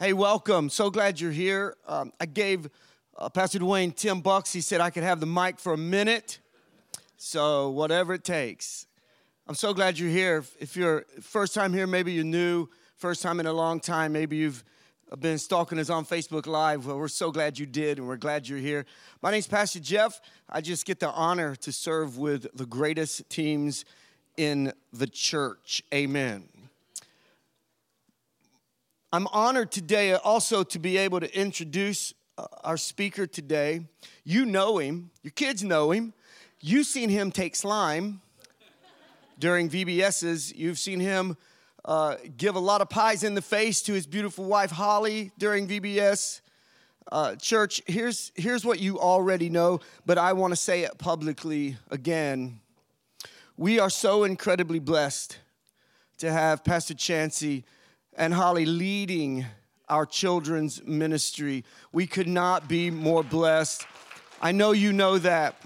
Hey, welcome. So glad you're here. Um, I gave uh, Pastor Dwayne 10 bucks. He said I could have the mic for a minute. So, whatever it takes. I'm so glad you're here. If you're first time here, maybe you're new, first time in a long time, maybe you've been stalking us on Facebook Live. Well, we're so glad you did, and we're glad you're here. My name's Pastor Jeff. I just get the honor to serve with the greatest teams in the church. Amen. I'm honored today also to be able to introduce uh, our speaker today. You know him, your kids know him. You've seen him take slime during VBS's. You've seen him uh, give a lot of pies in the face to his beautiful wife, Holly, during VBS. Uh, church, here's, here's what you already know, but I want to say it publicly again. We are so incredibly blessed to have Pastor Chancy and Holly leading our children's ministry. We could not be more blessed. I know you know that.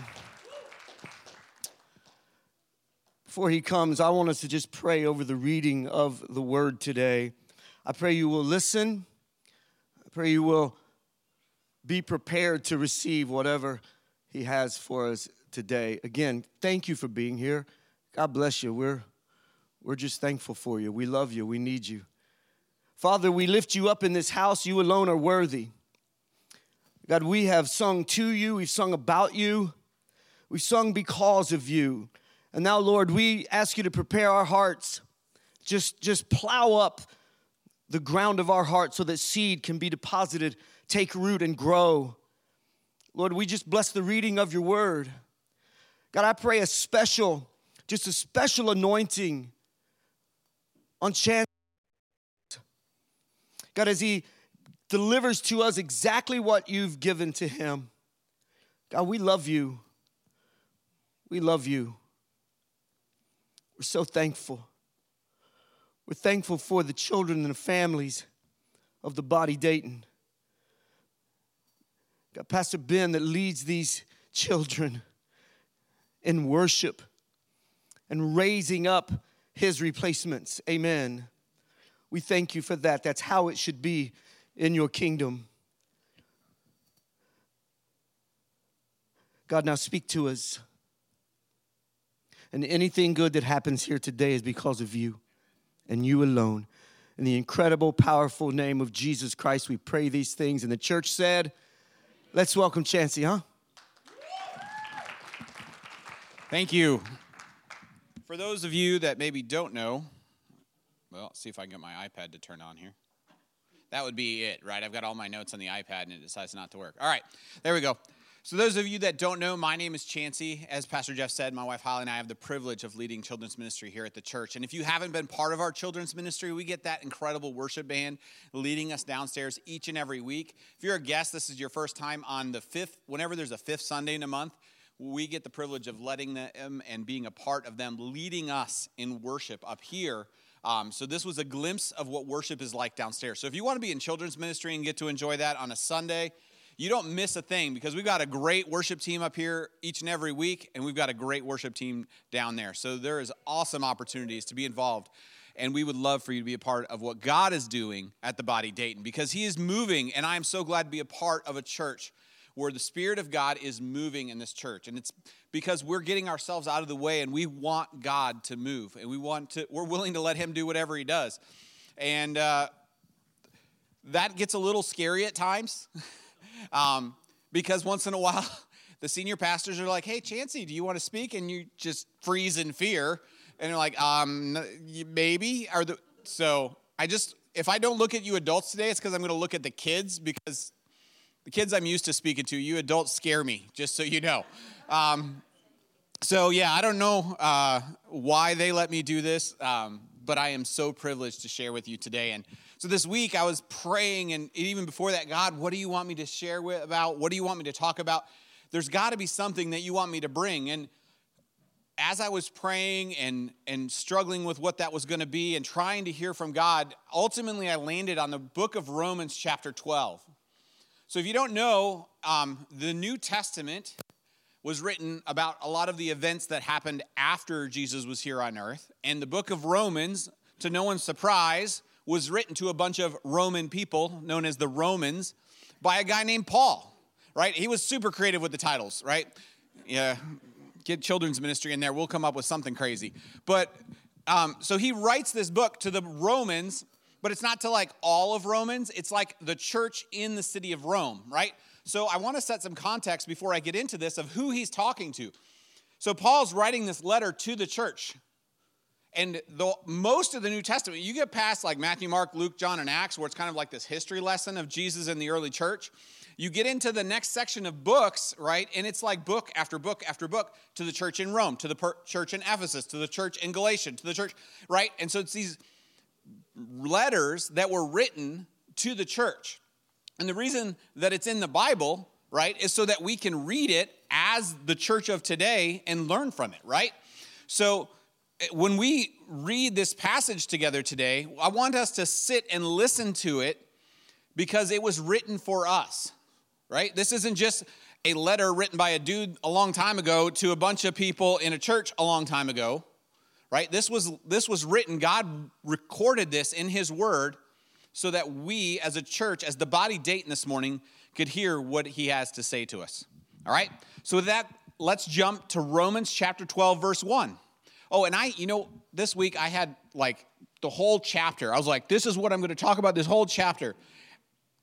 Before he comes, I want us to just pray over the reading of the word today. I pray you will listen. I pray you will be prepared to receive whatever he has for us today. Again, thank you for being here. God bless you. We're, we're just thankful for you. We love you. We need you. Father, we lift you up in this house. You alone are worthy. God, we have sung to you, we've sung about you, we've sung because of you. And now, Lord, we ask you to prepare our hearts. Just, just plow up the ground of our heart so that seed can be deposited, take root, and grow. Lord, we just bless the reading of your word. God, I pray a special, just a special anointing on chance God, as He delivers to us exactly what you've given to Him. God, we love you. We love you. We're so thankful. We're thankful for the children and the families of the body Dayton. Got Pastor Ben that leads these children in worship and raising up his replacements. Amen. We thank you for that. That's how it should be in your kingdom. God, now speak to us. And anything good that happens here today is because of you and you alone. In the incredible, powerful name of Jesus Christ, we pray these things. And the church said, Let's welcome Chancy, huh? Thank you. For those of you that maybe don't know, well, see if I can get my iPad to turn on here. That would be it, right? I've got all my notes on the iPad and it decides not to work. All right, there we go. So, those of you that don't know, my name is Chancy. As Pastor Jeff said, my wife Holly and I have the privilege of leading children's ministry here at the church. And if you haven't been part of our children's ministry, we get that incredible worship band leading us downstairs each and every week. If you're a guest, this is your first time on the fifth, whenever there's a fifth Sunday in a month, we get the privilege of letting them and being a part of them leading us in worship up here um, so this was a glimpse of what worship is like downstairs. So if you want to be in children's ministry and get to enjoy that on a Sunday, you don't miss a thing because we've got a great worship team up here each and every week, and we've got a great worship team down there. So there is awesome opportunities to be involved. And we would love for you to be a part of what God is doing at the Body Dayton because He is moving, and I am so glad to be a part of a church where the Spirit of God is moving in this church. And it's because we're getting ourselves out of the way and we want God to move and we want to, we're willing to let Him do whatever He does. And uh, that gets a little scary at times um, because once in a while, the senior pastors are like, hey, Chancy, do you want to speak? And you just freeze in fear. And you're like, um, maybe. Are the, so I just, if I don't look at you adults today, it's because I'm going to look at the kids because the kids I'm used to speaking to, you adults scare me, just so you know. Um, so, yeah, I don't know uh, why they let me do this, um, but I am so privileged to share with you today. And so this week I was praying, and even before that, God, what do you want me to share with, about? What do you want me to talk about? There's got to be something that you want me to bring. And as I was praying and, and struggling with what that was going to be and trying to hear from God, ultimately I landed on the book of Romans, chapter 12. So, if you don't know, um, the New Testament was written about a lot of the events that happened after Jesus was here on earth. And the book of Romans, to no one's surprise, was written to a bunch of Roman people known as the Romans by a guy named Paul, right? He was super creative with the titles, right? Yeah, get children's ministry in there. We'll come up with something crazy. But um, so he writes this book to the Romans, but it's not to like all of Romans. It's like the church in the city of Rome, right? So I want to set some context before I get into this of who he's talking to. So Paul's writing this letter to the church. And the, most of the New Testament, you get past like Matthew, Mark, Luke, John, and Acts, where it's kind of like this history lesson of Jesus in the early church. You get into the next section of books, right? And it's like book after book after book to the church in Rome, to the per- church in Ephesus, to the church in Galatia, to the church, right? And so it's these letters that were written to the church. And the reason that it's in the Bible, right, is so that we can read it as the church of today and learn from it, right? So when we read this passage together today, I want us to sit and listen to it because it was written for us, right? This isn't just a letter written by a dude a long time ago to a bunch of people in a church a long time ago, right? This was this was written God recorded this in his word so that we as a church, as the body Dayton this morning, could hear what he has to say to us. All right? So with that, let's jump to Romans chapter 12, verse 1. Oh, and I, you know, this week I had like the whole chapter. I was like, this is what I'm going to talk about this whole chapter.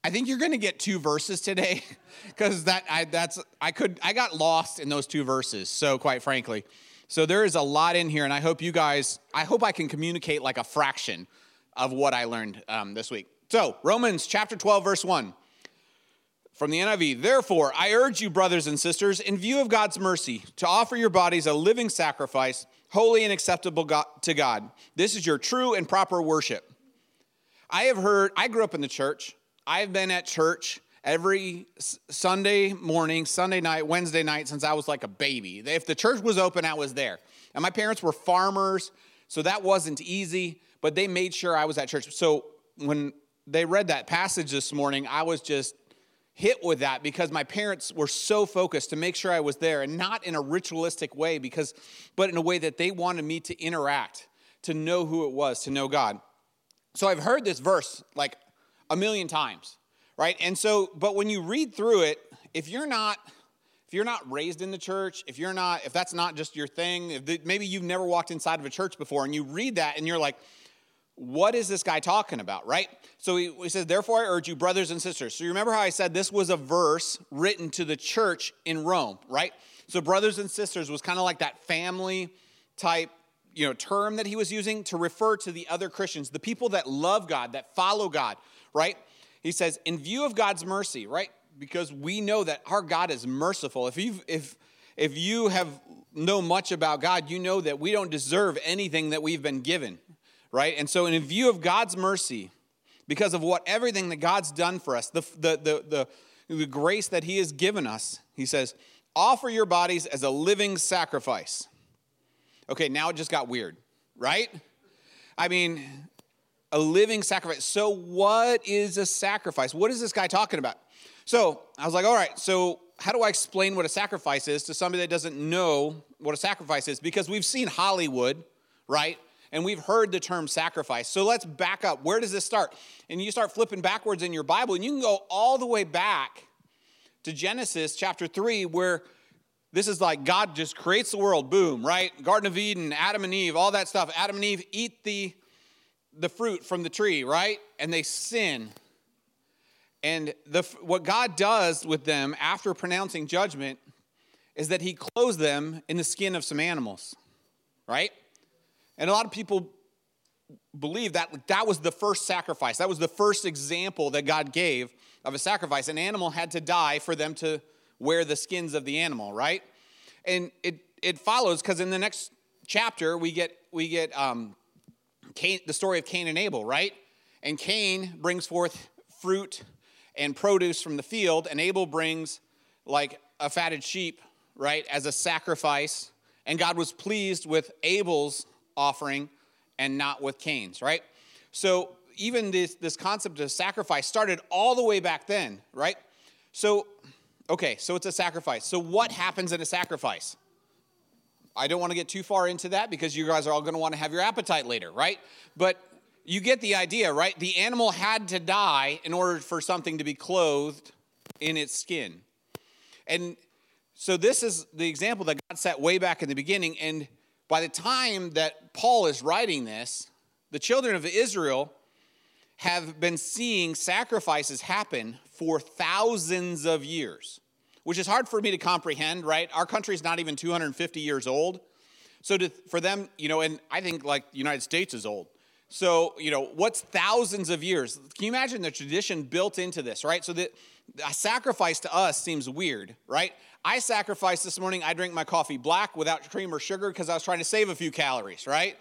I think you're going to get two verses today because that I that's I could I got lost in those two verses. So quite frankly, so there is a lot in here, and I hope you guys I hope I can communicate like a fraction of what I learned um, this week. So, Romans chapter 12, verse 1 from the NIV. Therefore, I urge you, brothers and sisters, in view of God's mercy, to offer your bodies a living sacrifice, holy and acceptable to God. This is your true and proper worship. I have heard, I grew up in the church. I've been at church every Sunday morning, Sunday night, Wednesday night since I was like a baby. If the church was open, I was there. And my parents were farmers, so that wasn't easy but they made sure I was at church. So when they read that passage this morning, I was just hit with that because my parents were so focused to make sure I was there and not in a ritualistic way because but in a way that they wanted me to interact, to know who it was, to know God. So I've heard this verse like a million times, right? And so but when you read through it, if you're not if you're not raised in the church, if you're not if that's not just your thing, if maybe you've never walked inside of a church before and you read that and you're like, what is this guy talking about, right? So he, he, says, Therefore, I urge you, brothers and sisters. So you remember how I said this was a verse written to the church in Rome, right? So, brothers and sisters was kind of like that family type you know term that he was using to refer to the other Christians, the people that love God, that follow God, right? He says, in view of God's mercy, right? Because we know that our God is merciful. If you if if you have know much about God, you know that we don't deserve anything that we've been given right? And so, in view of God's mercy, because of what everything that God's done for us, the, the, the, the, the grace that He has given us, He says, offer your bodies as a living sacrifice. Okay, now it just got weird, right? I mean, a living sacrifice. So, what is a sacrifice? What is this guy talking about? So, I was like, all right, so how do I explain what a sacrifice is to somebody that doesn't know what a sacrifice is? Because we've seen Hollywood, right? and we've heard the term sacrifice. So let's back up. Where does this start? And you start flipping backwards in your Bible, and you can go all the way back to Genesis chapter 3, where this is like God just creates the world, boom, right? Garden of Eden, Adam and Eve, all that stuff. Adam and Eve eat the, the fruit from the tree, right? And they sin. And the, what God does with them after pronouncing judgment is that he clothes them in the skin of some animals, right? And a lot of people believe that that was the first sacrifice. That was the first example that God gave of a sacrifice. An animal had to die for them to wear the skins of the animal, right? And it it follows because in the next chapter we get we get um, Cain, the story of Cain and Abel, right? And Cain brings forth fruit and produce from the field, and Abel brings like a fatted sheep, right, as a sacrifice. And God was pleased with Abel's offering and not with Cain's, right? So even this, this concept of sacrifice started all the way back then, right? So, okay, so it's a sacrifice. So what happens in a sacrifice? I don't want to get too far into that because you guys are all going to want to have your appetite later, right? But you get the idea, right? The animal had to die in order for something to be clothed in its skin. And so this is the example that God set way back in the beginning. And by the time that Paul is writing this, the children of Israel have been seeing sacrifices happen for thousands of years, which is hard for me to comprehend, right? Our country is not even 250 years old. So to, for them, you know, and I think like the United States is old. So, you know, what's thousands of years? Can you imagine the tradition built into this, right? So that a sacrifice to us seems weird, right? I sacrificed this morning, I drank my coffee black without cream or sugar because I was trying to save a few calories, right?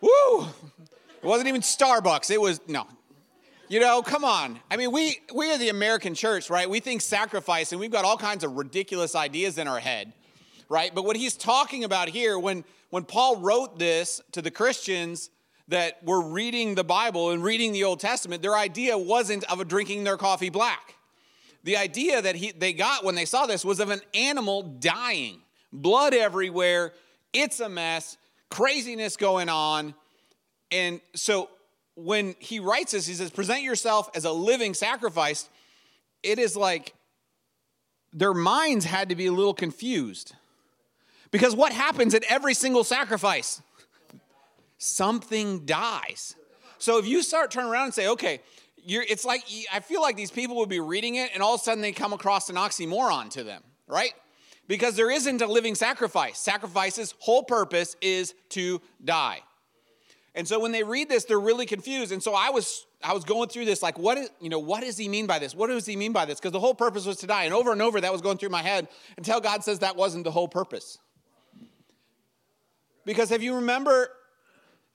Woo! It wasn't even Starbucks. It was, no. You know, come on. I mean, we, we are the American church, right? We think sacrifice and we've got all kinds of ridiculous ideas in our head, right? But what he's talking about here, when, when Paul wrote this to the Christians, that were reading the Bible and reading the Old Testament, their idea wasn't of drinking their coffee black. The idea that he, they got when they saw this was of an animal dying, blood everywhere, it's a mess, craziness going on. And so when he writes this, he says, present yourself as a living sacrifice. It is like their minds had to be a little confused. Because what happens at every single sacrifice? something dies. So if you start turning around and say, okay, it's like, I feel like these people would be reading it and all of a sudden they come across an oxymoron to them, right? Because there isn't a living sacrifice. Sacrifice's whole purpose is to die. And so when they read this, they're really confused. And so I was I was going through this like what is, you know, what does he mean by this? What does he mean by this? Because the whole purpose was to die. And over and over that was going through my head until God says that wasn't the whole purpose. Because if you remember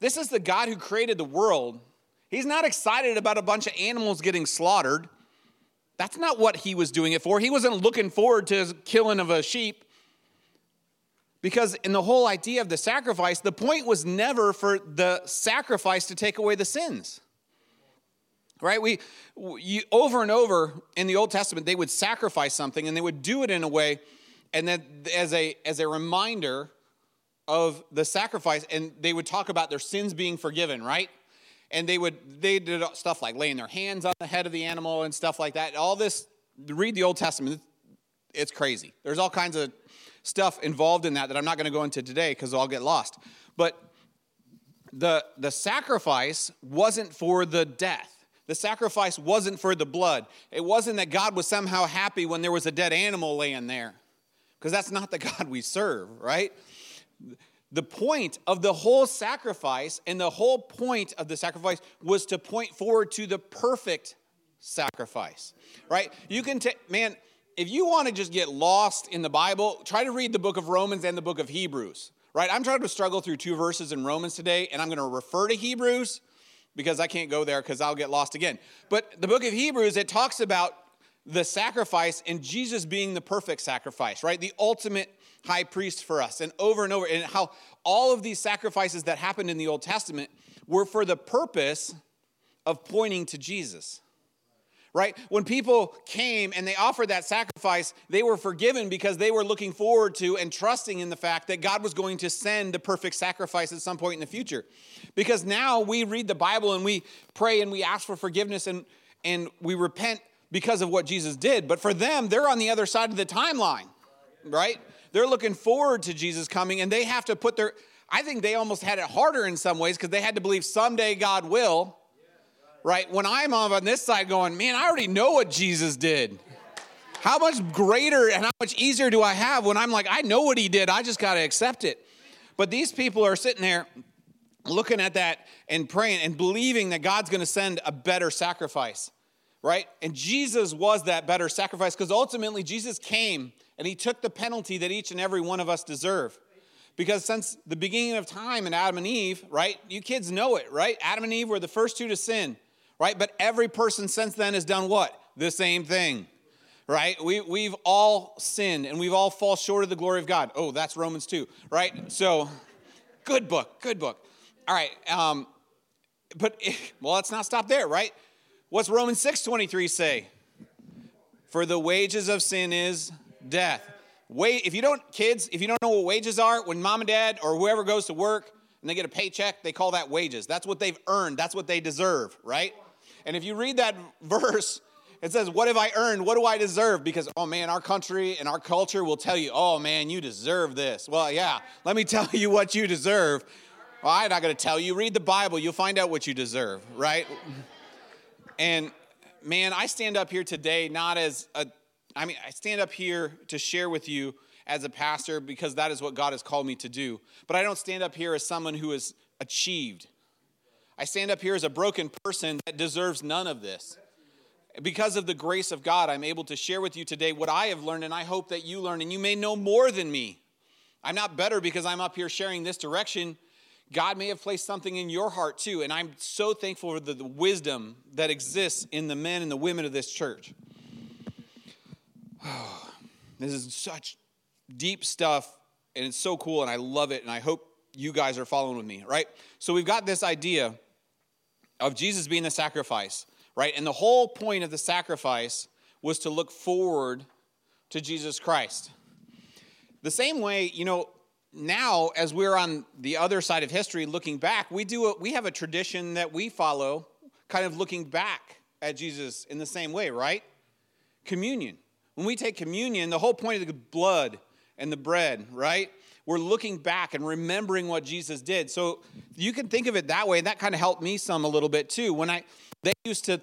this is the God who created the world. He's not excited about a bunch of animals getting slaughtered. That's not what he was doing it for. He wasn't looking forward to killing of a sheep. Because in the whole idea of the sacrifice, the point was never for the sacrifice to take away the sins. Right? We you, over and over in the Old Testament, they would sacrifice something and they would do it in a way, and then as a as a reminder of the sacrifice and they would talk about their sins being forgiven, right? And they would they did stuff like laying their hands on the head of the animal and stuff like that. All this read the Old Testament, it's crazy. There's all kinds of stuff involved in that that I'm not going to go into today because I'll get lost. But the the sacrifice wasn't for the death. The sacrifice wasn't for the blood. It wasn't that God was somehow happy when there was a dead animal laying there. Because that's not the God we serve, right? the point of the whole sacrifice and the whole point of the sacrifice was to point forward to the perfect sacrifice right you can take man if you want to just get lost in the bible try to read the book of romans and the book of hebrews right? I'm trying to struggle through two verses in romans today and i'm going to refer to hebrews because i can't go there because i'll get lost again. But the book of hebrews it talks about the sacrifice and jesus being the perfect sacrifice right? The ultimate high priest for us, and over and over, and how all of these sacrifices that happened in the Old Testament were for the purpose of pointing to Jesus. Right? When people came and they offered that sacrifice, they were forgiven because they were looking forward to and trusting in the fact that God was going to send the perfect sacrifice at some point in the future. Because now we read the Bible and we pray and we ask for forgiveness and, and we repent because of what Jesus did. But for them, they're on the other side of the timeline, right? They're looking forward to Jesus coming and they have to put their, I think they almost had it harder in some ways because they had to believe someday God will. Right? When I'm on this side going, man, I already know what Jesus did. How much greater and how much easier do I have when I'm like, I know what he did, I just got to accept it. But these people are sitting there looking at that and praying and believing that God's going to send a better sacrifice, right? And Jesus was that better sacrifice because ultimately Jesus came and he took the penalty that each and every one of us deserve. Because since the beginning of time in Adam and Eve, right, you kids know it, right? Adam and Eve were the first two to sin, right? But every person since then has done what? The same thing, right? We, we've all sinned and we've all fall short of the glory of God. Oh, that's Romans 2, right? So, good book, good book. All right, um, but, well, let's not stop there, right? What's Romans 6 23 say? For the wages of sin is death. Wait, if you don't, kids, if you don't know what wages are, when mom and dad or whoever goes to work, and they get a paycheck, they call that wages. That's what they've earned, that's what they deserve, right? And if you read that verse, it says, What have I earned? What do I deserve? Because, oh man, our country and our culture will tell you, Oh man, you deserve this. Well, yeah, let me tell you what you deserve. Well, I'm not going to tell you. Read the Bible, you'll find out what you deserve, right? And man, I stand up here today not as a, I mean, I stand up here to share with you as a pastor because that is what God has called me to do. But I don't stand up here as someone who has achieved. I stand up here as a broken person that deserves none of this. Because of the grace of God, I'm able to share with you today what I have learned, and I hope that you learn, and you may know more than me. I'm not better because I'm up here sharing this direction. God may have placed something in your heart too, and I'm so thankful for the, the wisdom that exists in the men and the women of this church. this is such deep stuff, and it's so cool, and I love it, and I hope you guys are following with me, right? So we've got this idea of Jesus being the sacrifice, right? And the whole point of the sacrifice was to look forward to Jesus Christ. The same way, you know, now as we're on the other side of history looking back, we do a, we have a tradition that we follow kind of looking back at Jesus in the same way, right? Communion. When we take communion, the whole point of the blood and the bread, right? We're looking back and remembering what Jesus did. So you can think of it that way, and that kind of helped me some a little bit too. When I they used to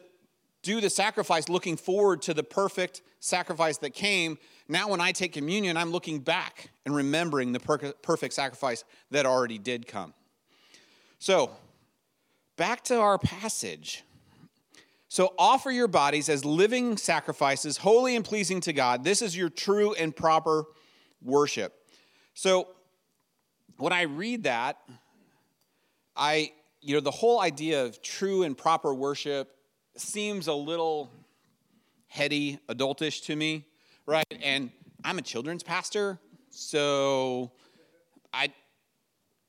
do the sacrifice looking forward to the perfect sacrifice that came. Now, when I take communion, I'm looking back and remembering the per- perfect sacrifice that already did come. So, back to our passage. So, offer your bodies as living sacrifices, holy and pleasing to God. This is your true and proper worship. So when I read that, I, you know, the whole idea of true and proper worship seems a little heady, adultish to me, right? And I'm a children's pastor, so I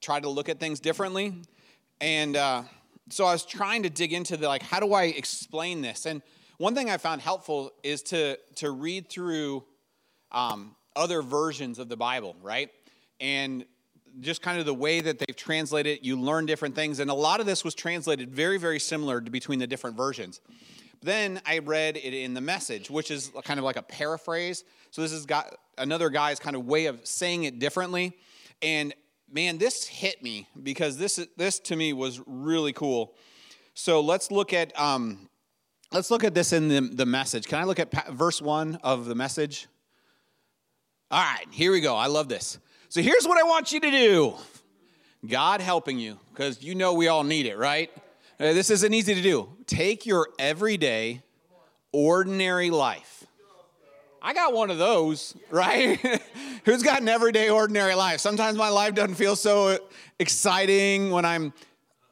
try to look at things differently. And uh, so I was trying to dig into the like, how do I explain this? And one thing I found helpful is to to read through um, other versions of the Bible, right? And just kind of the way that they've translated it, you learn different things. And a lot of this was translated very, very similar between the different versions. Then I read it in the message, which is kind of like a paraphrase. So this has got another guy's kind of way of saying it differently. And man, this hit me because this this to me was really cool. So let's look at um, let's look at this in the, the message. Can I look at verse one of the message? All right, here we go. I love this. So here's what I want you to do God helping you, because you know we all need it, right? Uh, this isn't easy to do. Take your everyday, ordinary life. I got one of those, right? Who's got an everyday, ordinary life? Sometimes my life doesn't feel so exciting when I'm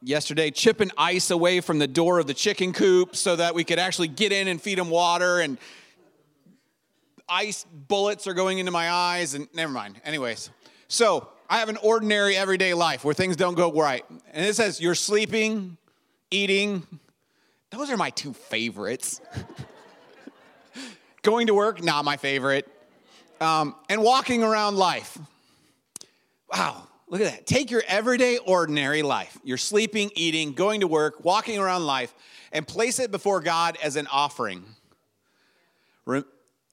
yesterday chipping ice away from the door of the chicken coop so that we could actually get in and feed them water and ice bullets are going into my eyes, and never mind. Anyways, so I have an ordinary everyday life where things don't go right. And it says, You're sleeping, eating. Those are my two favorites. going to work, not my favorite. Um, and walking around life. Wow, look at that. Take your everyday, ordinary life. You're sleeping, eating, going to work, walking around life, and place it before God as an offering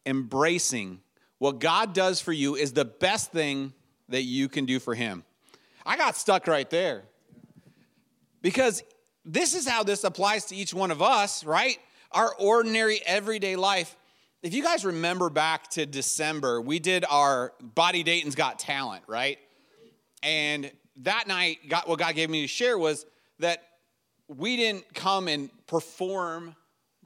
embracing what God does for you is the best thing that you can do for Him. I got stuck right there because this is how this applies to each one of us, right? Our ordinary everyday life. If you guys remember back to December, we did our Body Dayton's Got Talent, right? And that night, God, what God gave me to share was that we didn't come and perform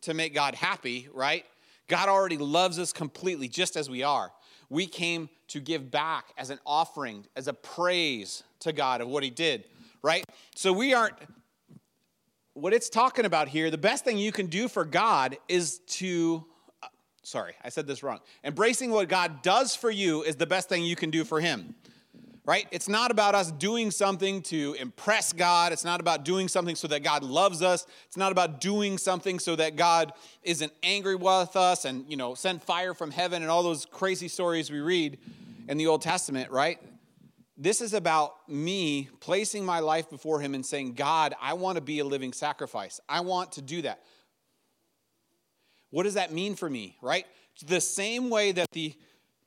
to make God happy, right? God already loves us completely, just as we are. We came to give back as an offering, as a praise to God of what He did, right? So we aren't, what it's talking about here, the best thing you can do for God is to, uh, sorry, I said this wrong. Embracing what God does for you is the best thing you can do for Him right? It's not about us doing something to impress God. It's not about doing something so that God loves us. It's not about doing something so that God isn't angry with us and, you know, send fire from heaven and all those crazy stories we read in the Old Testament, right? this is about me placing my life before Him and saying, God, I want to be a living sacrifice. I want to do that. What does that mean for me, right? The same way that the,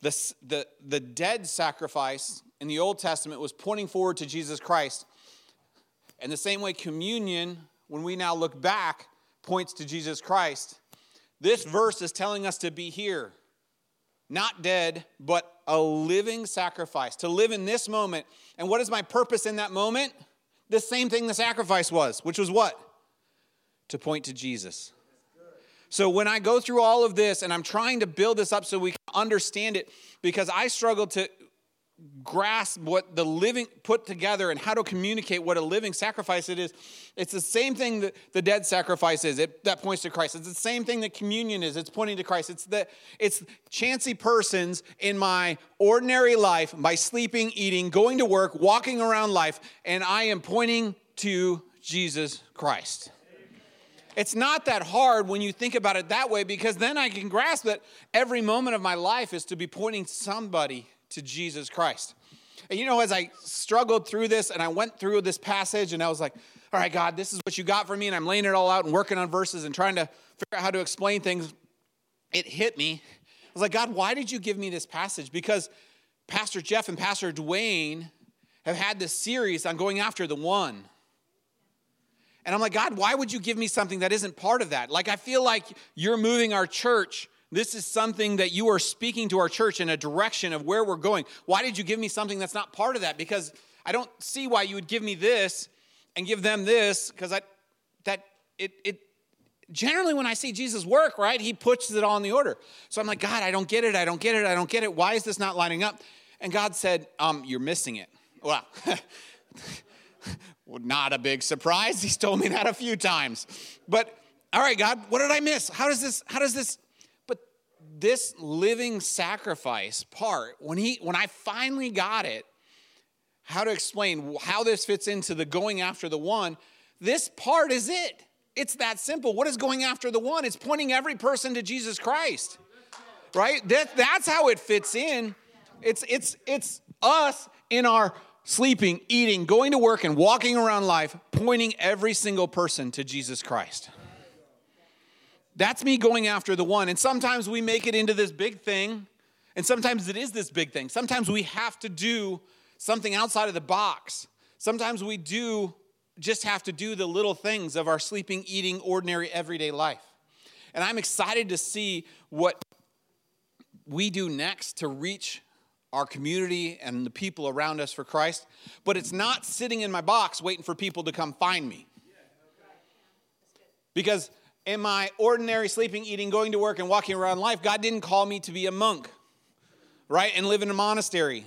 the, the, the dead sacrifice in the Old Testament was pointing forward to Jesus Christ, and the same way communion, when we now look back, points to Jesus Christ, this verse is telling us to be here, not dead, but a living sacrifice, to live in this moment. And what is my purpose in that moment? The same thing the sacrifice was, which was what? To point to Jesus. So when I go through all of this and I'm trying to build this up so we can understand it, because I struggle to grasp what the living put together and how to communicate what a living sacrifice it is it's the same thing that the dead sacrifice is it, that points to christ. It's the same thing that communion is it's pointing to christ. It's the it's chancy persons in my ordinary life by sleeping eating going to work walking around life and i am pointing to jesus christ. It's not that hard when you think about it that way because then I can grasp that every moment of my life is to be pointing somebody to Jesus Christ. And you know, as I struggled through this and I went through this passage and I was like, all right, God, this is what you got for me. And I'm laying it all out and working on verses and trying to figure out how to explain things. It hit me. I was like, God, why did you give me this passage? Because Pastor Jeff and Pastor Dwayne have had this series on going after the one. And I'm like, God, why would you give me something that isn't part of that? Like, I feel like you're moving our church this is something that you are speaking to our church in a direction of where we're going. Why did you give me something that's not part of that? Because I don't see why you would give me this and give them this because I that it it generally when I see Jesus work, right, he puts it all in the order. So I'm like, God, I don't get it, I don't get it, I don't get it. Why is this not lining up? And God said, um, you're missing it. Well, well, not a big surprise. He's told me that a few times. But all right, God, what did I miss? How does this, how does this this living sacrifice part, when he when I finally got it, how to explain how this fits into the going after the one, this part is it. It's that simple. What is going after the one? It's pointing every person to Jesus Christ. Right? That, that's how it fits in. It's it's it's us in our sleeping, eating, going to work, and walking around life, pointing every single person to Jesus Christ. That's me going after the one. And sometimes we make it into this big thing, and sometimes it is this big thing. Sometimes we have to do something outside of the box. Sometimes we do just have to do the little things of our sleeping, eating, ordinary, everyday life. And I'm excited to see what we do next to reach our community and the people around us for Christ. But it's not sitting in my box waiting for people to come find me. Because in my ordinary sleeping, eating, going to work, and walking around life, God didn't call me to be a monk, right? And live in a monastery.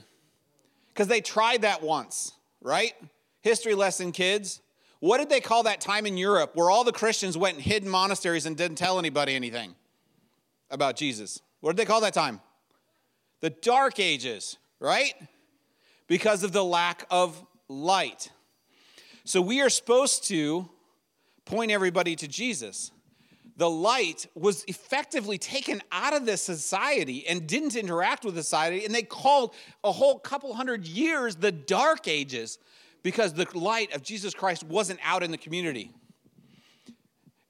Because they tried that once, right? History lesson, kids. What did they call that time in Europe where all the Christians went and hid in monasteries and didn't tell anybody anything about Jesus? What did they call that time? The Dark Ages, right? Because of the lack of light. So we are supposed to point everybody to Jesus the light was effectively taken out of the society and didn't interact with society. And they called a whole couple hundred years the Dark Ages because the light of Jesus Christ wasn't out in the community.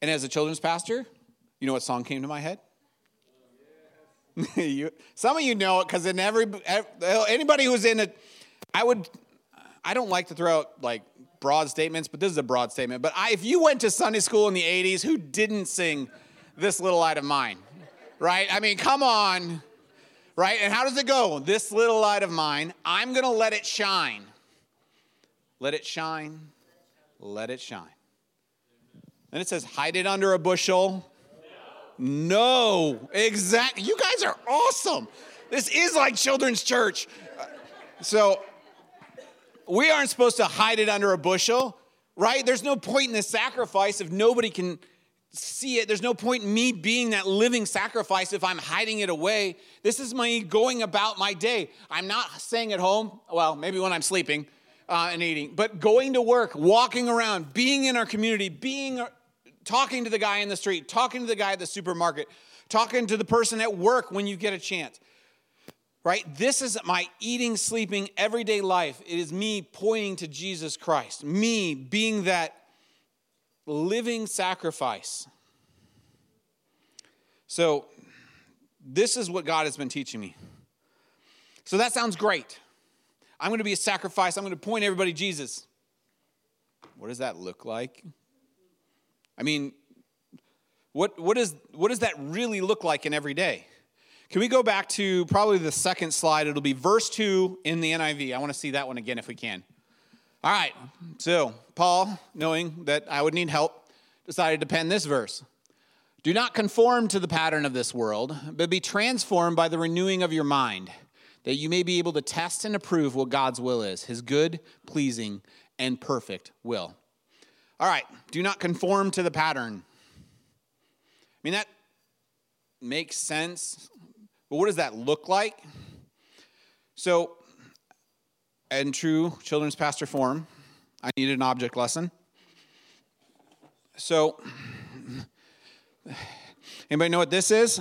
And as a children's pastor, you know what song came to my head? you, some of you know it because in every anybody who's in it, I would I don't like to throw out like broad statements, but this is a broad statement. But I, if you went to Sunday school in the 80s, who didn't sing This Little Light of Mine? Right? I mean, come on. Right? And how does it go? This little light of mine, I'm going to let it shine. Let it shine. Let it shine. Then it says, hide it under a bushel. No, exactly. You guys are awesome. This is like children's church. So we aren't supposed to hide it under a bushel, right? There's no point in the sacrifice if nobody can see it. There's no point in me being that living sacrifice if I'm hiding it away. This is my going about my day. I'm not staying at home, well, maybe when I'm sleeping uh, and eating, but going to work, walking around, being in our community, being talking to the guy in the street, talking to the guy at the supermarket, talking to the person at work when you get a chance right? This is my eating, sleeping, everyday life. It is me pointing to Jesus Christ, me being that living sacrifice. So, this is what God has been teaching me. So, that sounds great. I'm going to be a sacrifice. I'm going to point everybody to Jesus. What does that look like? I mean, what, what, is, what does that really look like in every day? Can we go back to probably the second slide? It'll be verse 2 in the NIV. I want to see that one again if we can. All right, so Paul, knowing that I would need help, decided to pen this verse Do not conform to the pattern of this world, but be transformed by the renewing of your mind, that you may be able to test and approve what God's will is, his good, pleasing, and perfect will. All right, do not conform to the pattern. I mean, that makes sense, but what does that look like? So, in true children's pastor form, I needed an object lesson. So, anybody know what this is?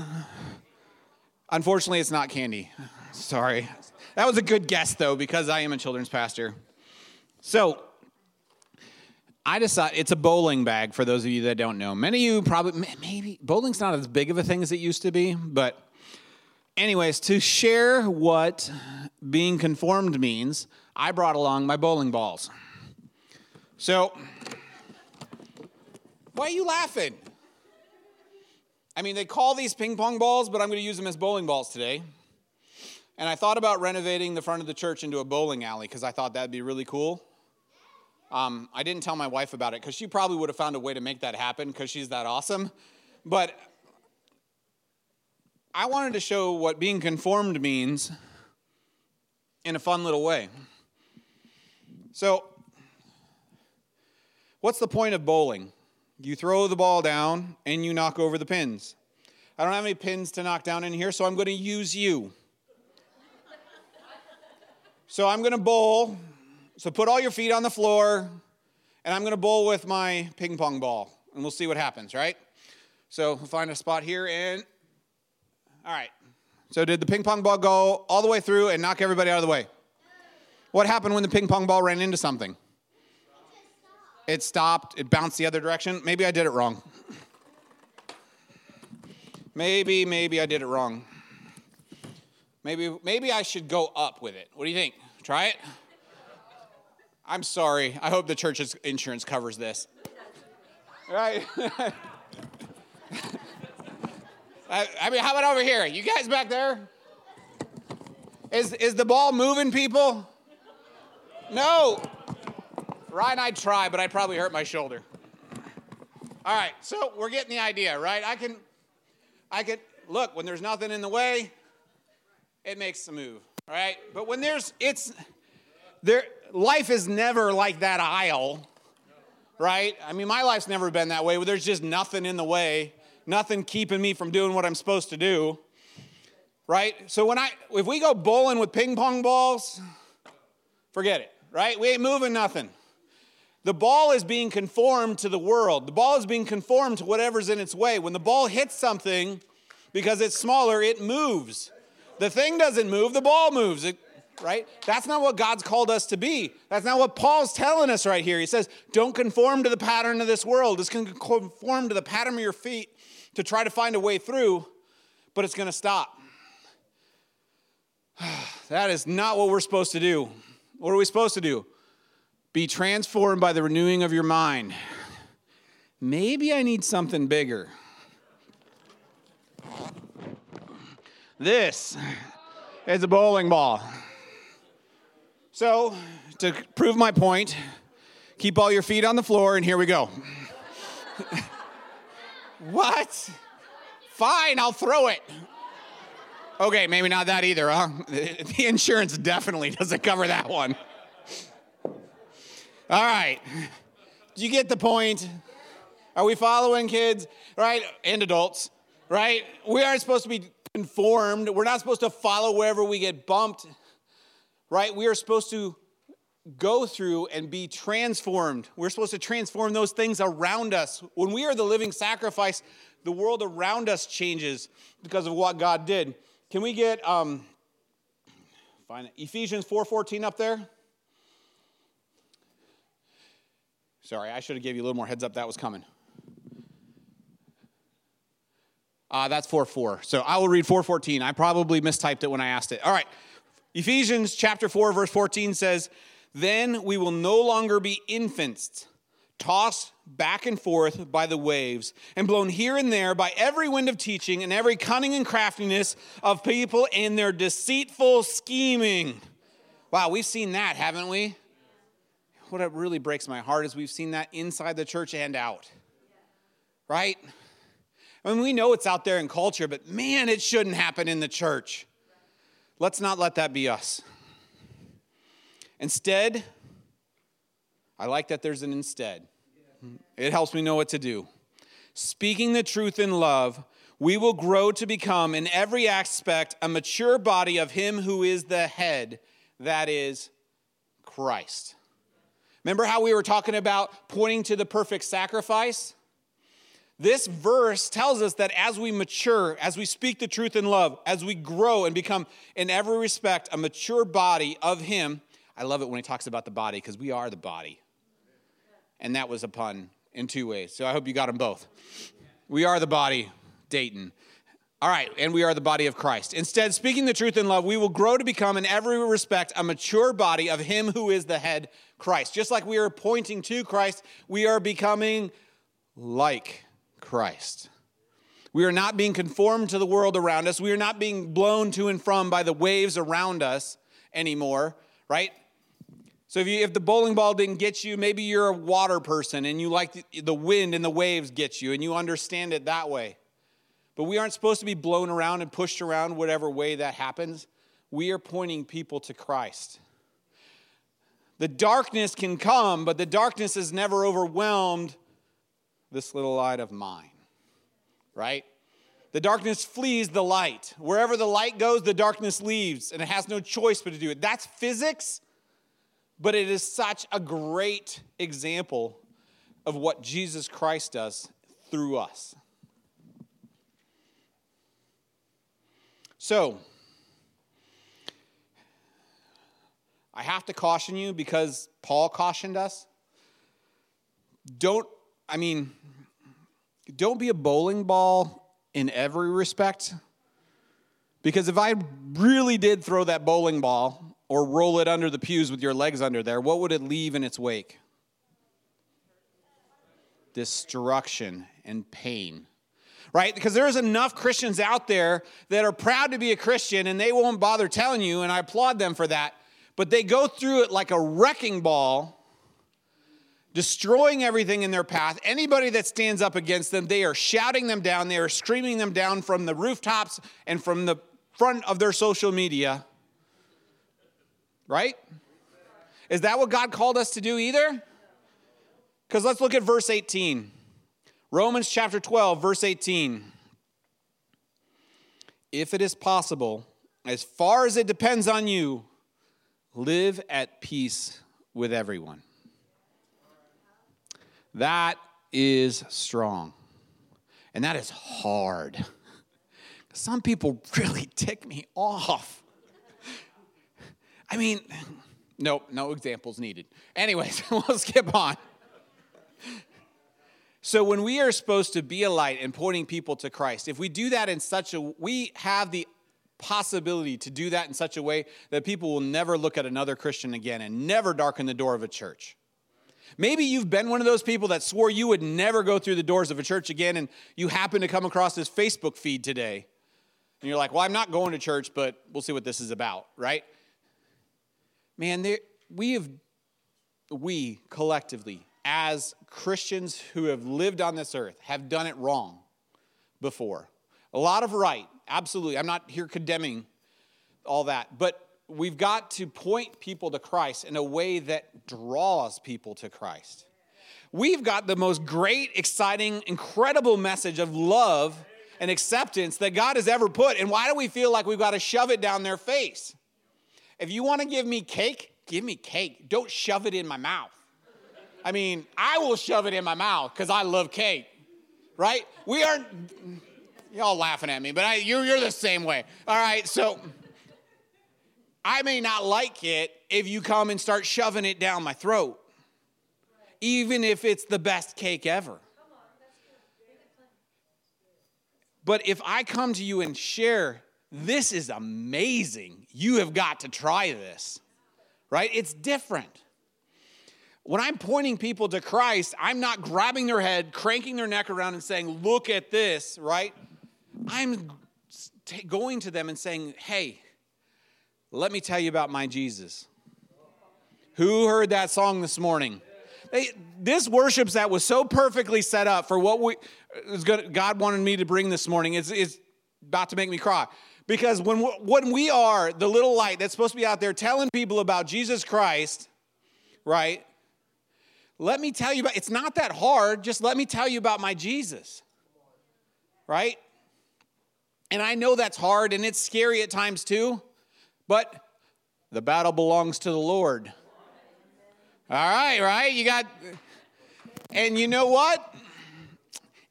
Unfortunately, it's not candy. Sorry. That was a good guess, though, because I am a children's pastor. So, I decided it's a bowling bag for those of you that don't know. Many of you probably, maybe, bowling's not as big of a thing as it used to be, but, anyways, to share what being conformed means, I brought along my bowling balls. So, why are you laughing? I mean, they call these ping pong balls, but I'm going to use them as bowling balls today. And I thought about renovating the front of the church into a bowling alley because I thought that'd be really cool. Um, I didn't tell my wife about it because she probably would have found a way to make that happen because she's that awesome. But I wanted to show what being conformed means in a fun little way. So, what's the point of bowling? You throw the ball down and you knock over the pins. I don't have any pins to knock down in here, so I'm going to use you. So I'm going to bowl so put all your feet on the floor, and I'm going to bowl with my ping pong ball, and we'll see what happens, right? So find a spot here, and all right. So did the ping pong ball go all the way through and knock everybody out of the way? What happened when the ping pong ball ran into something? It stopped, it bounced the other direction. Maybe I did it wrong. Maybe, maybe I did it wrong. Maybe, maybe I should go up with it. What do you think? Try it? I'm sorry. I hope the church's insurance covers this. Right? I, I mean, how about over here? You guys back there? Is, is the ball moving, people? No. Ryan, I'd try, but I'd probably hurt my shoulder. All right, so we're getting the idea, right? I can, I can look when there's nothing in the way, it makes the move, right? But when there's, it's there life is never like that aisle, right? I mean, my life's never been that way where there's just nothing in the way, nothing keeping me from doing what I'm supposed to do. Right? So when I if we go bowling with ping pong balls, forget it, right? We ain't moving nothing. The ball is being conformed to the world. The ball is being conformed to whatever's in its way. When the ball hits something, because it's smaller, it moves. The thing doesn't move, the ball moves. It right? That's not what God's called us to be. That's not what Paul's telling us right here. He says, don't conform to the pattern of this world. It's going to conform to the pattern of your feet to try to find a way through, but it's going to stop. that is not what we're supposed to do. What are we supposed to do? Be transformed by the renewing of your mind. Maybe I need something bigger. This is a bowling ball. So, to prove my point, keep all your feet on the floor, and here we go. what? Fine, I'll throw it. Okay, maybe not that either, huh? The insurance definitely doesn't cover that one. All right. Do you get the point? Are we following kids, right? And adults, right? We aren't supposed to be conformed. We're not supposed to follow wherever we get bumped right? We are supposed to go through and be transformed. We're supposed to transform those things around us. When we are the living sacrifice, the world around us changes because of what God did. Can we get um, find it. Ephesians 4:14 up there. Sorry, I should have gave you a little more heads up that was coming. Uh, that's 4 4. So I will read 414. I probably mistyped it when I asked it. All right. Ephesians chapter 4, verse 14 says, Then we will no longer be infants, tossed back and forth by the waves, and blown here and there by every wind of teaching and every cunning and craftiness of people in their deceitful scheming. Wow, we've seen that, haven't we? What really breaks my heart is we've seen that inside the church and out. Right? I mean, we know it's out there in culture, but man, it shouldn't happen in the church. Let's not let that be us. Instead, I like that there's an instead. It helps me know what to do. Speaking the truth in love, we will grow to become, in every aspect, a mature body of Him who is the head, that is Christ. Remember how we were talking about pointing to the perfect sacrifice? This verse tells us that as we mature, as we speak the truth in love, as we grow and become, in every respect, a mature body of Him. I love it when He talks about the body because we are the body. And that was a pun in two ways. So I hope you got them both. We are the body, Dayton. All right, and we are the body of Christ. Instead, speaking the truth in love, we will grow to become, in every respect, a mature body of Him who is the head, Christ. Just like we are pointing to Christ, we are becoming like Christ. We are not being conformed to the world around us. We are not being blown to and from by the waves around us anymore, right? So if, you, if the bowling ball didn't get you, maybe you're a water person and you like the, the wind and the waves get you and you understand it that way. But we aren't supposed to be blown around and pushed around whatever way that happens. We are pointing people to Christ. The darkness can come, but the darkness has never overwhelmed this little light of mine, right? The darkness flees the light. Wherever the light goes, the darkness leaves, and it has no choice but to do it. That's physics, but it is such a great example of what Jesus Christ does through us. So, I have to caution you because Paul cautioned us. Don't I mean, don't be a bowling ball in every respect. Because if I really did throw that bowling ball or roll it under the pews with your legs under there, what would it leave in its wake? Destruction and pain. Right? Because there's enough Christians out there that are proud to be a Christian and they won't bother telling you, and I applaud them for that. But they go through it like a wrecking ball destroying everything in their path. Anybody that stands up against them, they are shouting them down, they are screaming them down from the rooftops and from the front of their social media. Right? Is that what God called us to do either? Because let's look at verse 18. Romans chapter 12, verse 18. If it is possible, as far as it depends on you, live at peace with everyone. That is strong. And that is hard. Some people really tick me off. I mean, nope, no examples needed. Anyways, we'll skip on. So when we are supposed to be a light and pointing people to Christ, if we do that in such a we have the possibility to do that in such a way that people will never look at another Christian again and never darken the door of a church. Maybe you've been one of those people that swore you would never go through the doors of a church again, and you happen to come across this Facebook feed today. And you're like, well, I'm not going to church, but we'll see what this is about, right? Man, there, we have, we collectively, as Christians who have lived on this earth, have done it wrong before. A lot of right, absolutely. I'm not here condemning all that. But we've got to point people to Christ in a way that draws people to Christ. We've got the most great, exciting, incredible message of love and acceptance that God has ever put. And why do we feel like we've got to shove it down their face? If you want to give me cake, give me cake. Don't shove it in my mouth. I mean, I will shove it in my mouth because I love cake, right? We aren't, y'all laughing at me, but I, you're, you're the same way. All right, so I may not like it if you come and start shoving it down my throat, even if it's the best cake ever. But if I come to you and share, this is amazing, you have got to try this, right? It's different. When I'm pointing people to Christ, I'm not grabbing their head, cranking their neck around, and saying, Look at this, right? I'm going to them and saying, Hey, let me tell you about my Jesus. Who heard that song this morning? They, this worship that was so perfectly set up for what we God wanted me to bring this morning. It's, it's about to make me cry. Because when, when we are the little light that's supposed to be out there telling people about Jesus Christ, right? Let me tell you about it's not that hard. Just let me tell you about my Jesus. Right? And I know that's hard and it's scary at times too, but the battle belongs to the Lord. All right, right? You got, and you know what?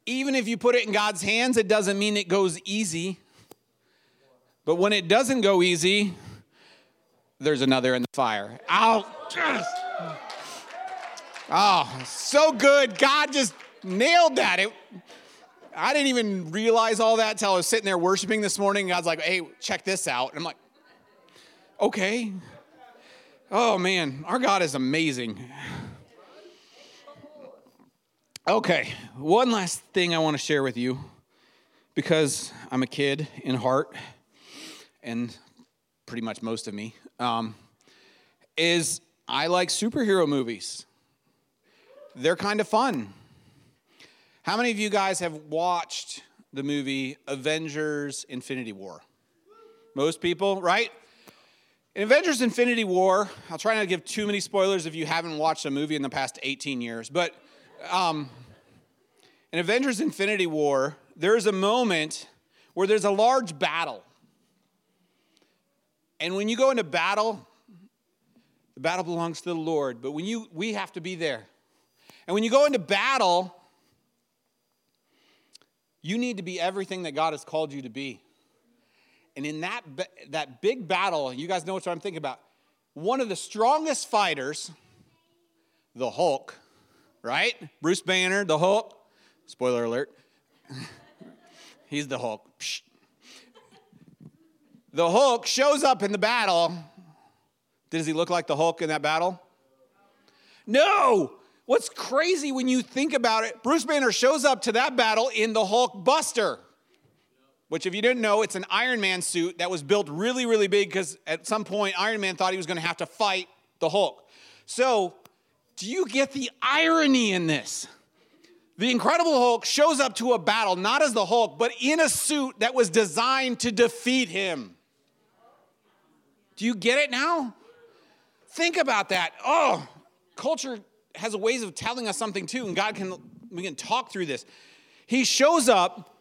Even if you put it in God's hands, it doesn't mean it goes easy. But when it doesn't go easy, there's another in the fire. Ow! Oh, so good. God just nailed that. It, I didn't even realize all that till I was sitting there worshiping this morning. God's like, hey, check this out. And I'm like, okay. Oh, man, our God is amazing. Okay, one last thing I want to share with you because I'm a kid in heart, and pretty much most of me, um, is I like superhero movies. They're kind of fun. How many of you guys have watched the movie Avengers Infinity War? Most people, right? In Avengers Infinity War, I'll try not to give too many spoilers if you haven't watched a movie in the past 18 years, but um, in Avengers Infinity War, there's a moment where there's a large battle. And when you go into battle, the battle belongs to the Lord, but when you we have to be there. And when you go into battle, you need to be everything that God has called you to be. And in that, that big battle, you guys know what I'm thinking about. One of the strongest fighters, the Hulk, right? Bruce Banner, the Hulk. Spoiler alert. He's the Hulk. Psh. The Hulk shows up in the battle. Does he look like the Hulk in that battle? No. What's crazy when you think about it, Bruce Banner shows up to that battle in the Hulk Buster, which, if you didn't know, it's an Iron Man suit that was built really, really big because at some point Iron Man thought he was going to have to fight the Hulk. So, do you get the irony in this? The Incredible Hulk shows up to a battle not as the Hulk, but in a suit that was designed to defeat him. Do you get it now? Think about that. Oh, culture has ways of telling us something too, and God can we can talk through this. He shows up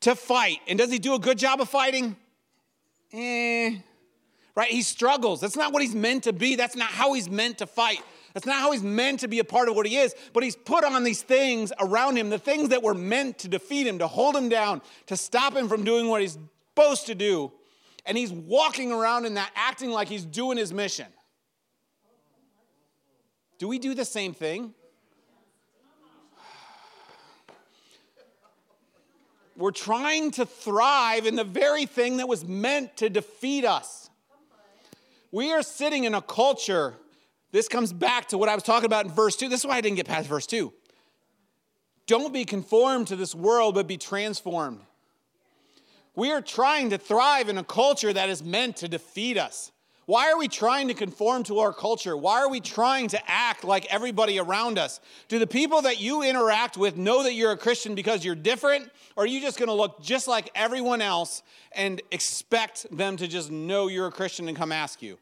to fight, and does he do a good job of fighting? Eh. Right? He struggles. That's not what he's meant to be. That's not how he's meant to fight. That's not how he's meant to be a part of what he is. But he's put on these things around him, the things that were meant to defeat him, to hold him down, to stop him from doing what he's supposed to do. And he's walking around in that, acting like he's doing his mission. Do we do the same thing? We're trying to thrive in the very thing that was meant to defeat us. We are sitting in a culture. This comes back to what I was talking about in verse 2. This is why I didn't get past verse 2. Don't be conformed to this world, but be transformed. We are trying to thrive in a culture that is meant to defeat us. Why are we trying to conform to our culture? Why are we trying to act like everybody around us? Do the people that you interact with know that you're a Christian because you're different? Or are you just going to look just like everyone else and expect them to just know you're a Christian and come ask you?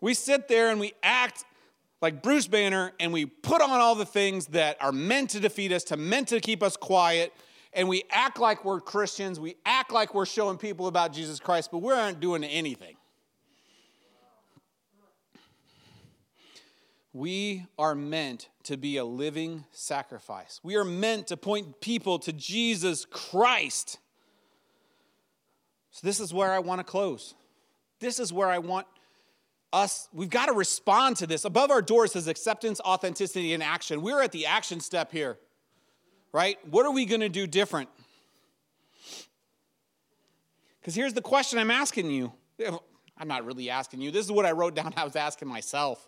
We sit there and we act like Bruce Banner and we put on all the things that are meant to defeat us, to meant to keep us quiet, and we act like we're Christians, we act like we're showing people about Jesus Christ, but we aren't doing anything. We are meant to be a living sacrifice. We are meant to point people to Jesus Christ. So, this is where I want to close. This is where I want us, we've got to respond to this. Above our door says acceptance, authenticity, and action. We're at the action step here, right? What are we going to do different? Because here's the question I'm asking you. I'm not really asking you. This is what I wrote down. I was asking myself.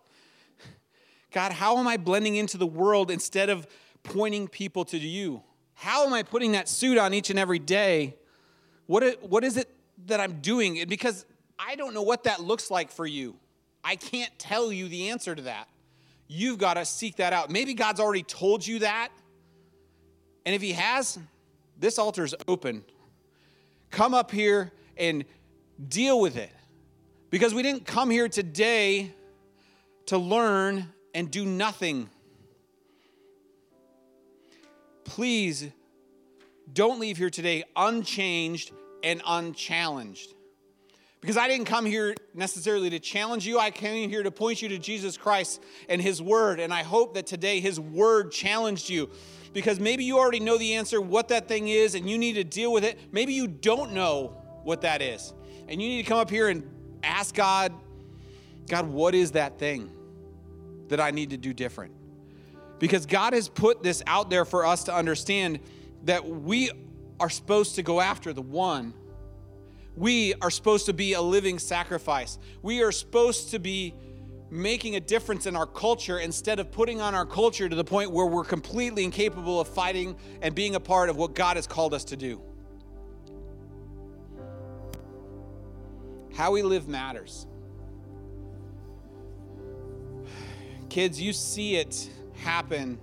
God, how am I blending into the world instead of pointing people to you? How am I putting that suit on each and every day? What, what is it that I'm doing? Because I don't know what that looks like for you. I can't tell you the answer to that. You've got to seek that out. Maybe God's already told you that. And if He has, this altar is open. Come up here and deal with it. Because we didn't come here today to learn and do nothing. Please don't leave here today unchanged and unchallenged. Because I didn't come here necessarily to challenge you. I came here to point you to Jesus Christ and His Word. And I hope that today His Word challenged you. Because maybe you already know the answer, what that thing is, and you need to deal with it. Maybe you don't know what that is. And you need to come up here and ask God, God, what is that thing that I need to do different? Because God has put this out there for us to understand that we are supposed to go after the one we are supposed to be a living sacrifice. We are supposed to be making a difference in our culture instead of putting on our culture to the point where we're completely incapable of fighting and being a part of what God has called us to do. How we live matters. Kids, you see it happen.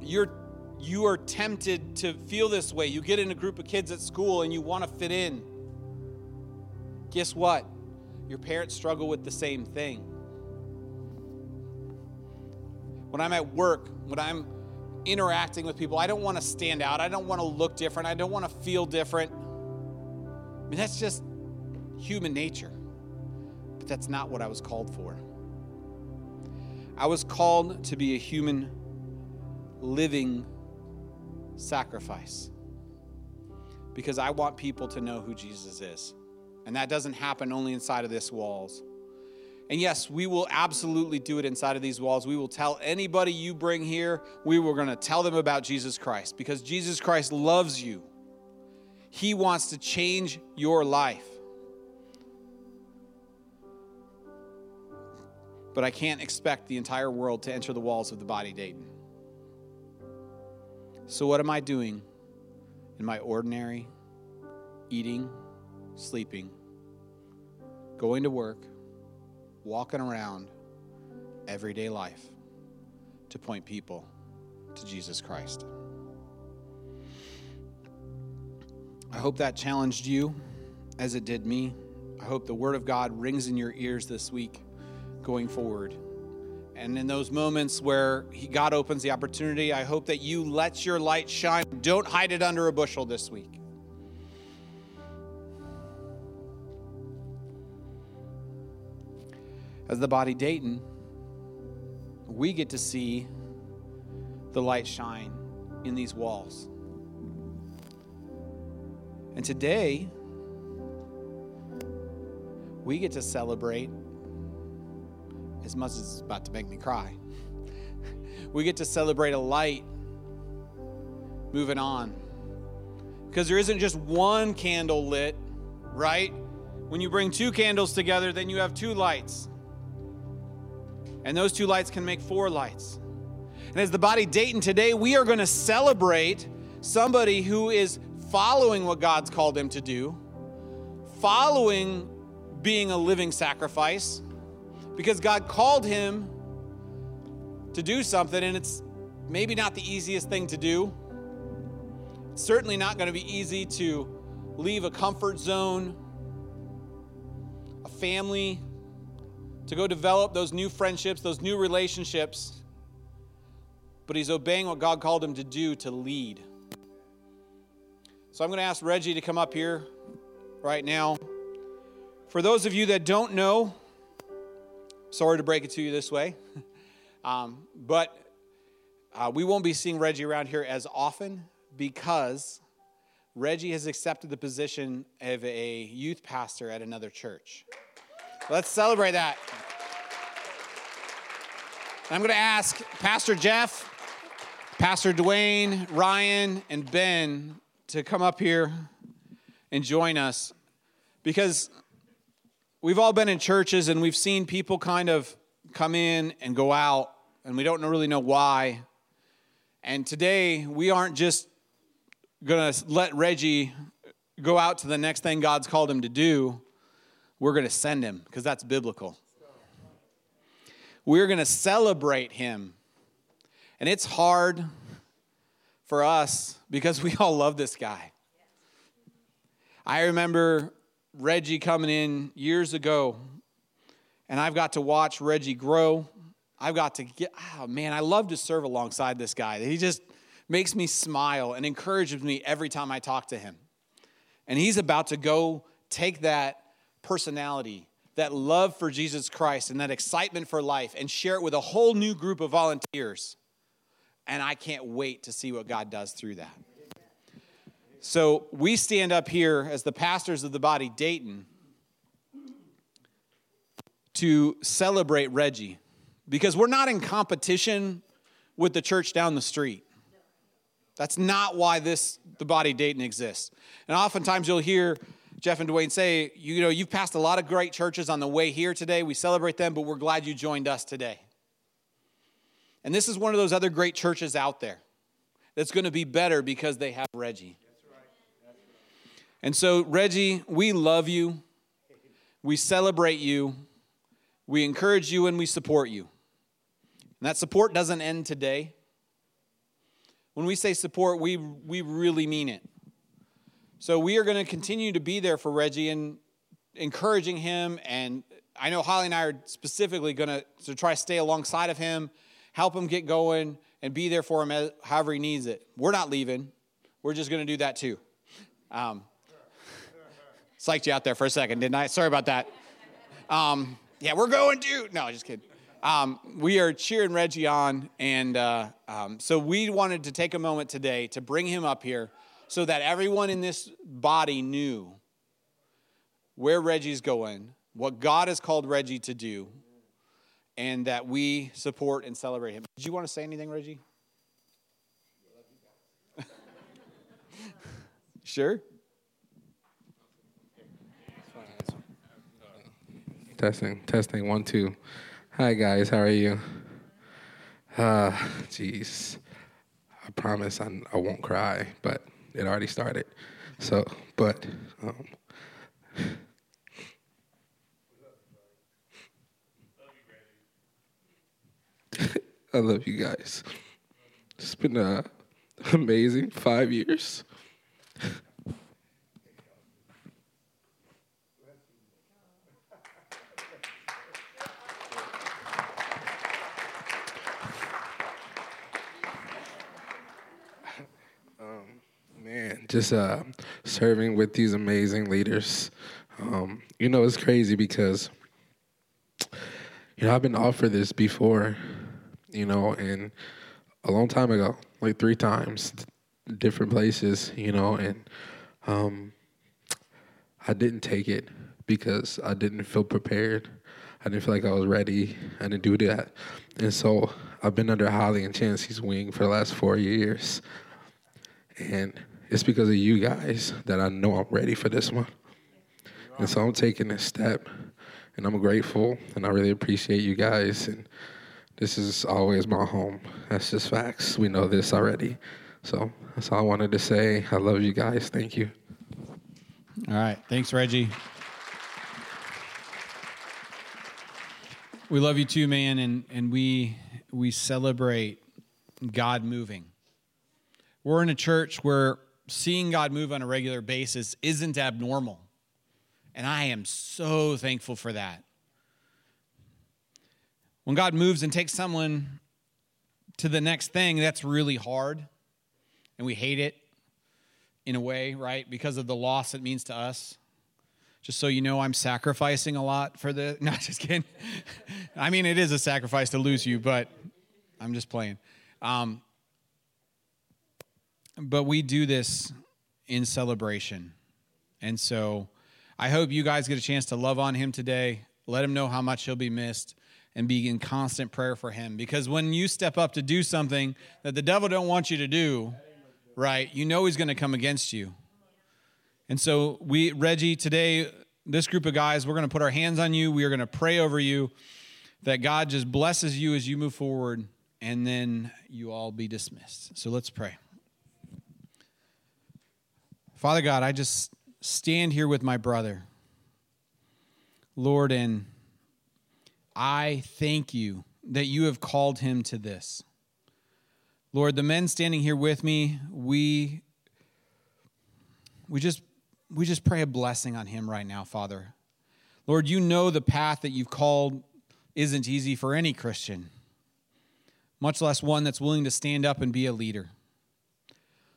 You're you are tempted to feel this way. You get in a group of kids at school and you want to fit in. Guess what? Your parents struggle with the same thing. When I'm at work, when I'm interacting with people, I don't want to stand out. I don't want to look different. I don't want to feel different. I mean, that's just human nature. But that's not what I was called for. I was called to be a human living sacrifice because I want people to know who Jesus is. And that doesn't happen only inside of this walls. And yes, we will absolutely do it inside of these walls. We will tell anybody you bring here, we were going to tell them about Jesus Christ because Jesus Christ loves you. He wants to change your life. But I can't expect the entire world to enter the walls of the body Dayton. So, what am I doing in my ordinary eating, sleeping, going to work, walking around, everyday life to point people to Jesus Christ? I hope that challenged you as it did me. I hope the Word of God rings in your ears this week going forward. And in those moments where he, God opens the opportunity, I hope that you let your light shine. Don't hide it under a bushel this week. As the body Dayton, we get to see the light shine in these walls. And today, we get to celebrate as much as it's about to make me cry. we get to celebrate a light moving on. Because there isn't just one candle lit, right? When you bring two candles together, then you have two lights. And those two lights can make four lights. And as the body Dayton today, we are going to celebrate somebody who is following what God's called him to do, following being a living sacrifice, because God called him to do something, and it's maybe not the easiest thing to do. It's certainly not going to be easy to leave a comfort zone, a family, to go develop those new friendships, those new relationships. But he's obeying what God called him to do to lead. So I'm going to ask Reggie to come up here right now. For those of you that don't know, Sorry to break it to you this way. um, but uh, we won't be seeing Reggie around here as often because Reggie has accepted the position of a youth pastor at another church. Let's celebrate that. I'm going to ask Pastor Jeff, Pastor Dwayne, Ryan, and Ben to come up here and join us because we've all been in churches and we've seen people kind of come in and go out, and we don't really know why. And today, we aren't just going to let Reggie go out to the next thing God's called him to do. We're going to send him because that's biblical. We're going to celebrate him. And it's hard for us because we all love this guy. I remember Reggie coming in years ago, and I've got to watch Reggie grow. I've got to get, oh man, I love to serve alongside this guy. He just makes me smile and encourages me every time I talk to him. And he's about to go take that personality, that love for Jesus Christ, and that excitement for life and share it with a whole new group of volunteers. And I can't wait to see what God does through that. So we stand up here as the pastors of the body, Dayton, to celebrate Reggie because we're not in competition with the church down the street. That's not why this the body Dayton exists. And oftentimes you'll hear Jeff and Dwayne say, you know, you've passed a lot of great churches on the way here today. We celebrate them, but we're glad you joined us today. And this is one of those other great churches out there that's going to be better because they have Reggie. And so, Reggie, we love you. We celebrate you. We encourage you and we support you. And that support doesn't end today. When we say support, we, we really mean it. So we are going to continue to be there for Reggie and encouraging him. And I know Holly and I are specifically going to, try to stay alongside of him, help him get going, and be there for him however he needs it. We're not leaving. We're just going to do that too. Um, Psyched you out there for a second, didn't I? Sorry about that. Um, yeah, we're going to. No, just kidding. Um, we are cheering Reggie on, and uh, um, so we wanted to take a moment today to bring him up here so that everyone in this body knew where Reggie's going, what God has called Reggie to do, and that we support and celebrate him. Did you want to say anything, Reggie? sure. Testing, testing, one, two. Hi, guys, how are you? Uh, jeez. I promise I, I won't cry, but it already started. So, but, um, I love you guys. It's been uh, amazing five years. Just uh, serving with these amazing leaders. Um, you know, it's crazy because, you know, I've been offered this before, you know, and a long time ago, like three times, different places, you know, and um, I didn't take it because I didn't feel prepared. I didn't feel like I was ready. I didn't do that. And so I've been under Holly and Chancy's wing for the last four years. And it's because of you guys that I know I'm ready for this one. And so I'm taking this step and I'm grateful and I really appreciate you guys and this is always my home. That's just facts. We know this already. So that's all I wanted to say. I love you guys. Thank you. All right. Thanks, Reggie. We love you too, man, and, and we we celebrate God moving. We're in a church where seeing God move on a regular basis isn't abnormal. And I am so thankful for that. When God moves and takes someone to the next thing, that's really hard. And we hate it in a way, right? Because of the loss it means to us. Just so you know, I'm sacrificing a lot for the. No, just kidding. I mean, it is a sacrifice to lose you, but I'm just playing. Um, but we do this in celebration. And so I hope you guys get a chance to love on him today. Let him know how much he'll be missed and be in constant prayer for him because when you step up to do something that the devil don't want you to do, right? You know he's going to come against you. And so we Reggie today this group of guys, we're going to put our hands on you. We are going to pray over you that God just blesses you as you move forward and then you all be dismissed. So let's pray. Father God, I just stand here with my brother. Lord, and I thank you that you have called him to this. Lord, the men standing here with me, we we just we just pray a blessing on him right now, Father. Lord, you know the path that you've called isn't easy for any Christian, much less one that's willing to stand up and be a leader.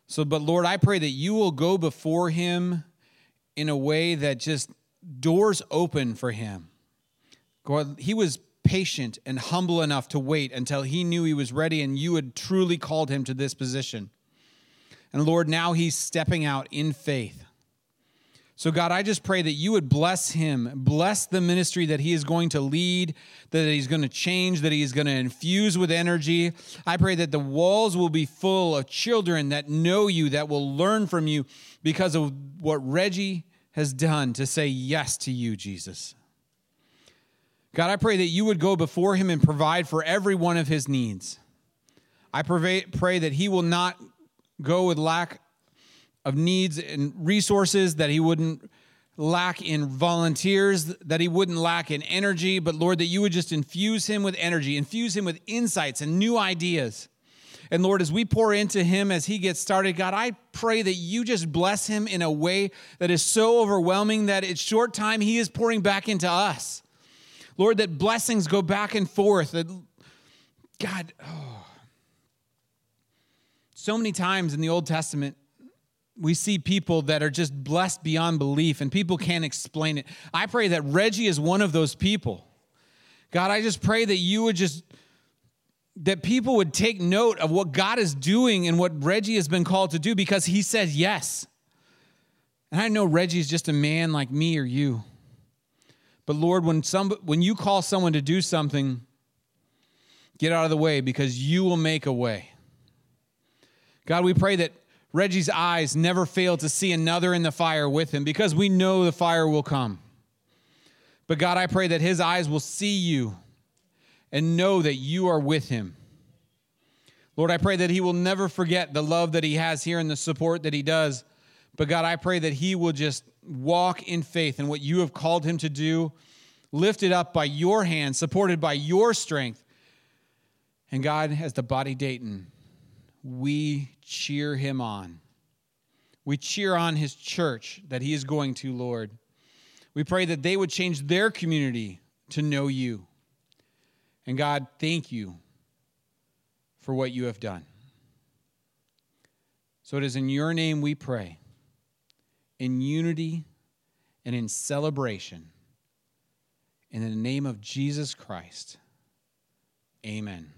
So, but Lord, I pray that you will go before him in a way that just doors open for him. God, he was patient and humble enough to wait until he knew he was ready and you had truly called him to this position. And Lord, now he's stepping out in faith. So, God, I just pray that you would bless him, bless the ministry that he is going to lead, that he's going to change, that he's going to infuse with energy. I pray that the walls will be full of children that know you, that will learn from you because of what Reggie has done to say yes to you, Jesus. God, I pray that you would go before him and provide for every one of his needs. I pray that he will not go with lack of needs and resources, that he wouldn't lack in volunteers, that he wouldn't lack in energy, but Lord, that you would just infuse him with energy, infuse him with insights and new ideas. And Lord, as we pour into him as he gets started, God, I pray that you just bless him in a way that is so overwhelming that it's short time he is pouring back into us. Lord, that blessings go back and forth. That God, oh. so many times in the Old Testament, we see people that are just blessed beyond belief and people can't explain it. I pray that Reggie is one of those people. God, I just pray that you would just, that people would take note of what God is doing and what Reggie has been called to do because he said yes. And I know Reggie's just a man like me or you. But Lord, when, some, when you call someone to do something, get out of the way because you will make a way. God, we pray that Reggie's eyes never fail to see another in the fire with him because we know the fire will come. But God, I pray that his eyes will see you and know that you are with him. Lord, I pray that he will never forget the love that he has here and the support that he does. But God, I pray that he will just walk in faith in what you have called him to do, lifted up by your hand, supported by your strength. And God, as the body Dayton, we cheer him on. We cheer on his church that he is going to, Lord. We pray that they would change their community to know you. And God, thank you for what you have done. So it is in your name we pray, in unity and in celebration. In the name of Jesus Christ, amen.